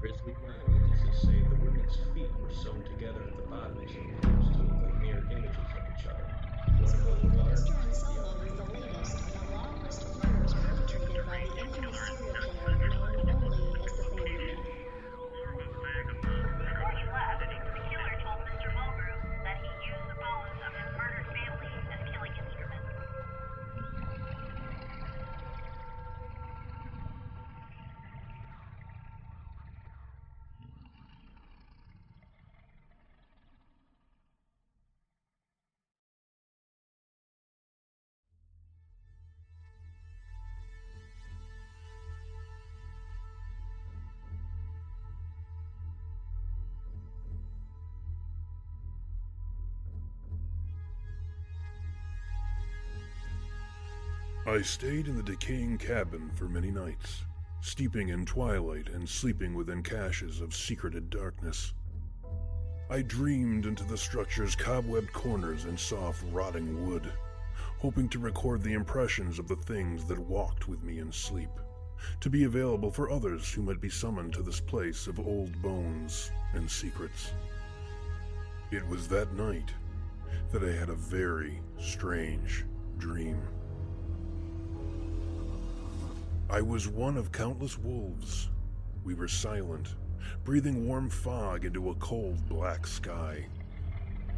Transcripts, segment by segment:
Grisly say the women's feet were sewn together at the bottom as she appears to look like mirror images of each other. I stayed in the decaying cabin for many nights, steeping in twilight and sleeping within caches of secreted darkness. I dreamed into the structure's cobwebbed corners and soft, rotting wood, hoping to record the impressions of the things that walked with me in sleep, to be available for others who might be summoned to this place of old bones and secrets. It was that night that I had a very strange dream. I was one of countless wolves. We were silent, breathing warm fog into a cold black sky.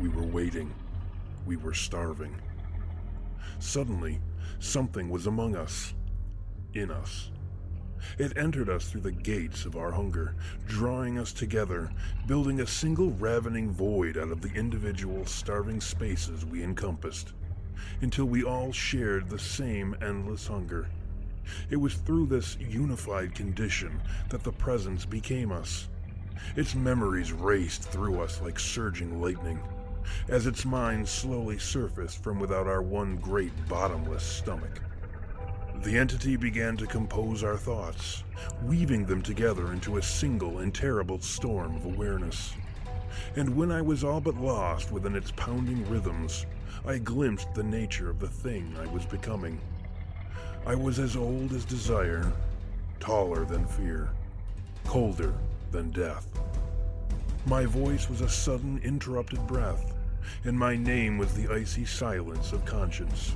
We were waiting. We were starving. Suddenly, something was among us, in us. It entered us through the gates of our hunger, drawing us together, building a single ravening void out of the individual starving spaces we encompassed, until we all shared the same endless hunger. It was through this unified condition that the presence became us. Its memories raced through us like surging lightning, as its mind slowly surfaced from without our one great bottomless stomach. The entity began to compose our thoughts, weaving them together into a single and terrible storm of awareness. And when I was all but lost within its pounding rhythms, I glimpsed the nature of the thing I was becoming. I was as old as desire, taller than fear, colder than death. My voice was a sudden interrupted breath, and my name was the icy silence of conscience.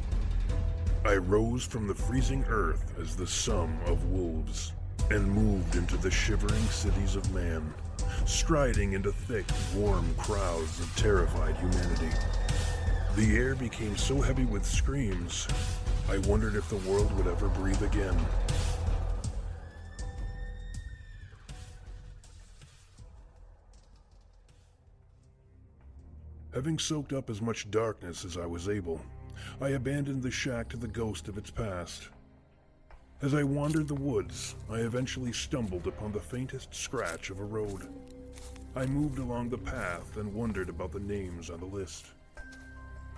I rose from the freezing earth as the sum of wolves, and moved into the shivering cities of man, striding into thick, warm crowds of terrified humanity. The air became so heavy with screams, I wondered if the world would ever breathe again. Having soaked up as much darkness as I was able, I abandoned the shack to the ghost of its past. As I wandered the woods, I eventually stumbled upon the faintest scratch of a road. I moved along the path and wondered about the names on the list.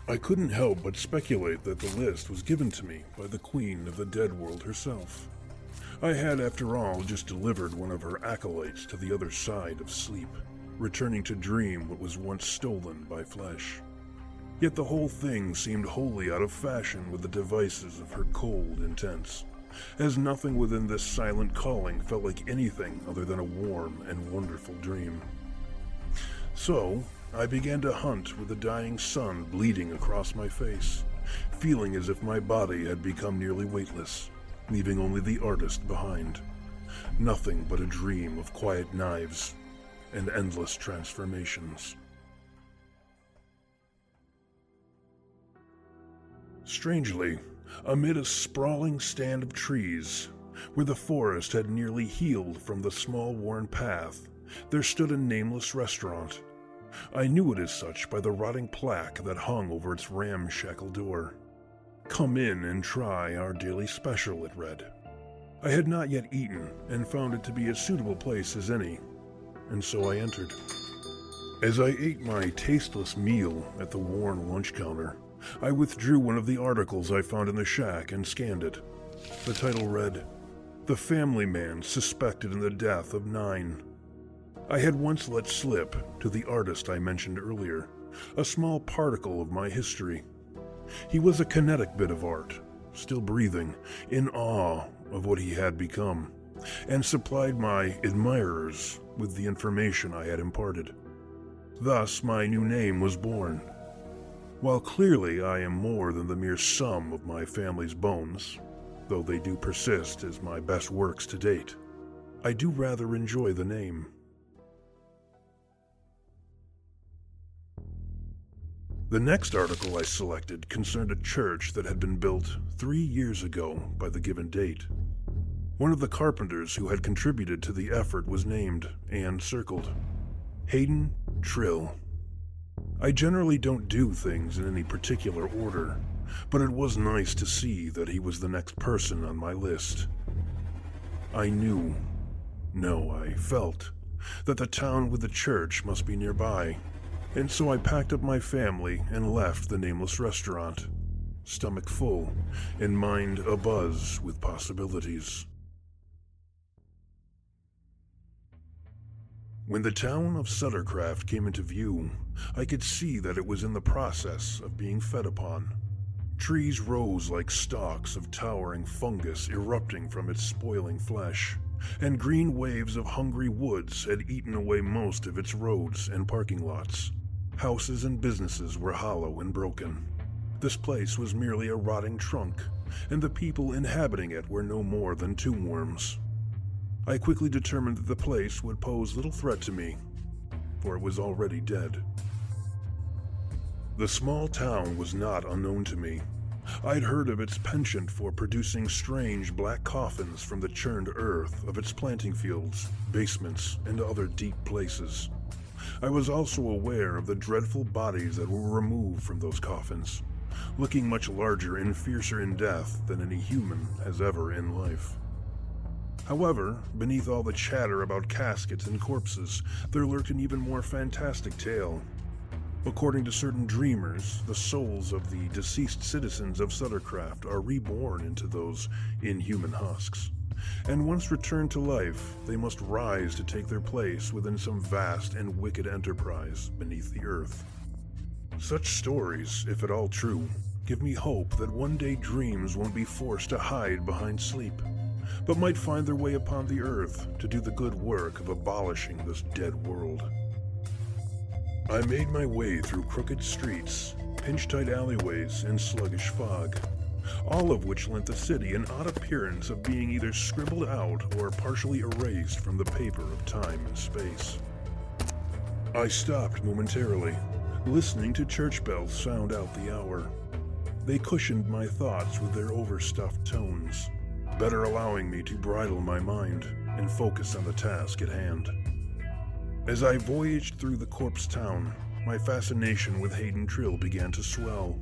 I couldn't help but speculate that the list was given to me by the Queen of the Dead World herself. I had, after all, just delivered one of her acolytes to the other side of sleep, returning to dream what was once stolen by flesh. Yet the whole thing seemed wholly out of fashion with the devices of her cold intents, as nothing within this silent calling felt like anything other than a warm and wonderful dream. So, I began to hunt with the dying sun bleeding across my face, feeling as if my body had become nearly weightless, leaving only the artist behind. Nothing but a dream of quiet knives and endless transformations. Strangely, amid a sprawling stand of trees, where the forest had nearly healed from the small worn path, there stood a nameless restaurant. I knew it as such by the rotting plaque that hung over its ramshackle door. Come in and try our daily special, it read. I had not yet eaten and found it to be as suitable place as any, and so I entered. As I ate my tasteless meal at the worn lunch counter, I withdrew one of the articles I found in the shack and scanned it. The title read, The Family Man Suspected in the Death of Nine. I had once let slip, to the artist I mentioned earlier, a small particle of my history. He was a kinetic bit of art, still breathing, in awe of what he had become, and supplied my admirers with the information I had imparted. Thus, my new name was born while clearly I am more than the mere sum of my family's bones, though they do persist as my best works to date, I do rather enjoy the name. The next article I selected concerned a church that had been built three years ago by the given date. One of the carpenters who had contributed to the effort was named and circled Hayden Trill. I generally don't do things in any particular order, but it was nice to see that he was the next person on my list. I knew, no, I felt, that the town with the church must be nearby, and so I packed up my family and left the nameless restaurant. stomach full, and mind abuzz with possibilities. When the town of Suttercraft came into view, I could see that it was in the process of being fed upon. Trees rose like stalks of towering fungus erupting from its spoiling flesh, and green waves of hungry woods had eaten away most of its roads and parking lots. Houses and businesses were hollow and broken. This place was merely a rotting trunk, and the people inhabiting it were no more than tomb worms. I quickly determined that the place would pose little threat to me, for it was already dead. The small town was not unknown to me. I'd heard of its penchant for producing strange black coffins from the churned earth of its planting fields, basements, and other deep places. I was also aware of the dreadful bodies that were removed from those coffins, looking much larger and fiercer in death than any human has ever in life. However, beneath all the chatter about caskets and corpses, there lurked an even more fantastic tale According to certain dreamers, the souls of the deceased citizens of Suttercraft are reborn into those inhuman husks. And once returned to life, they must rise to take their place within some vast and wicked enterprise beneath the earth. Such stories, if at all true, give me hope that one day dreams won't be forced to hide behind sleep, but might find their way upon the earth to do the good work of abolishing this dead world. I made my way through crooked streets, pinch tight alleyways, and sluggish fog, all of which lent the city an odd appearance of being either scribbled out or partially erased from the paper of time and space. I stopped momentarily, listening to church bells sound out the hour. They cushioned my thoughts with their overstuffed tones, better allowing me to bridle my mind and focus on the task at hand. As I voyaged through the corpse town, my fascination with Hayden Trill began to swell.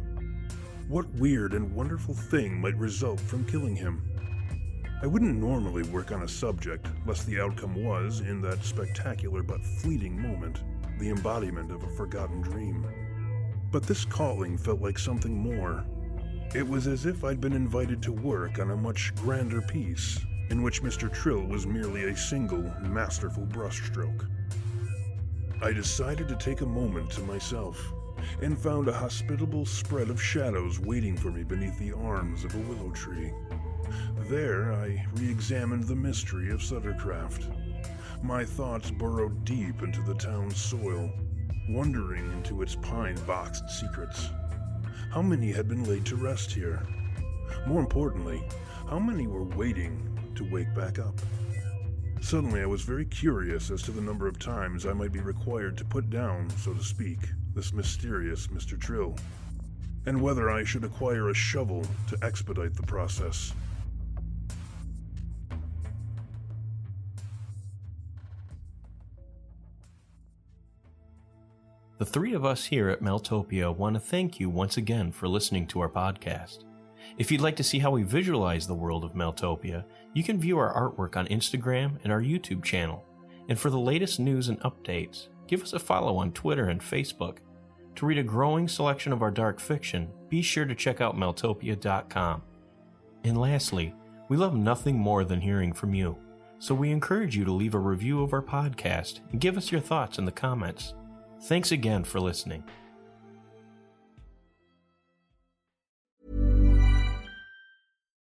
What weird and wonderful thing might result from killing him? I wouldn't normally work on a subject lest the outcome was, in that spectacular but fleeting moment, the embodiment of a forgotten dream. But this calling felt like something more. It was as if I'd been invited to work on a much grander piece, in which Mr. Trill was merely a single, masterful brushstroke. I decided to take a moment to myself and found a hospitable spread of shadows waiting for me beneath the arms of a willow tree. There, I re examined the mystery of Suttercraft. My thoughts burrowed deep into the town's soil, wandering into its pine boxed secrets. How many had been laid to rest here? More importantly, how many were waiting to wake back up? Suddenly, I was very curious as to the number of times I might be required to put down, so to speak, this mysterious Mr. Trill, and whether I should acquire a shovel to expedite the process. The three of us here at Meltopia want to thank you once again for listening to our podcast. If you'd like to see how we visualize the world of Meltopia, you can view our artwork on Instagram and our YouTube channel. And for the latest news and updates, give us a follow on Twitter and Facebook. To read a growing selection of our dark fiction, be sure to check out meltopia.com. And lastly, we love nothing more than hearing from you, so we encourage you to leave a review of our podcast and give us your thoughts in the comments. Thanks again for listening.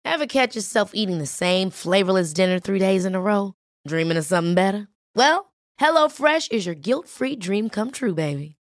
Ever catch yourself eating the same flavorless dinner three days in a row? Dreaming of something better? Well, HelloFresh is your guilt free dream come true, baby.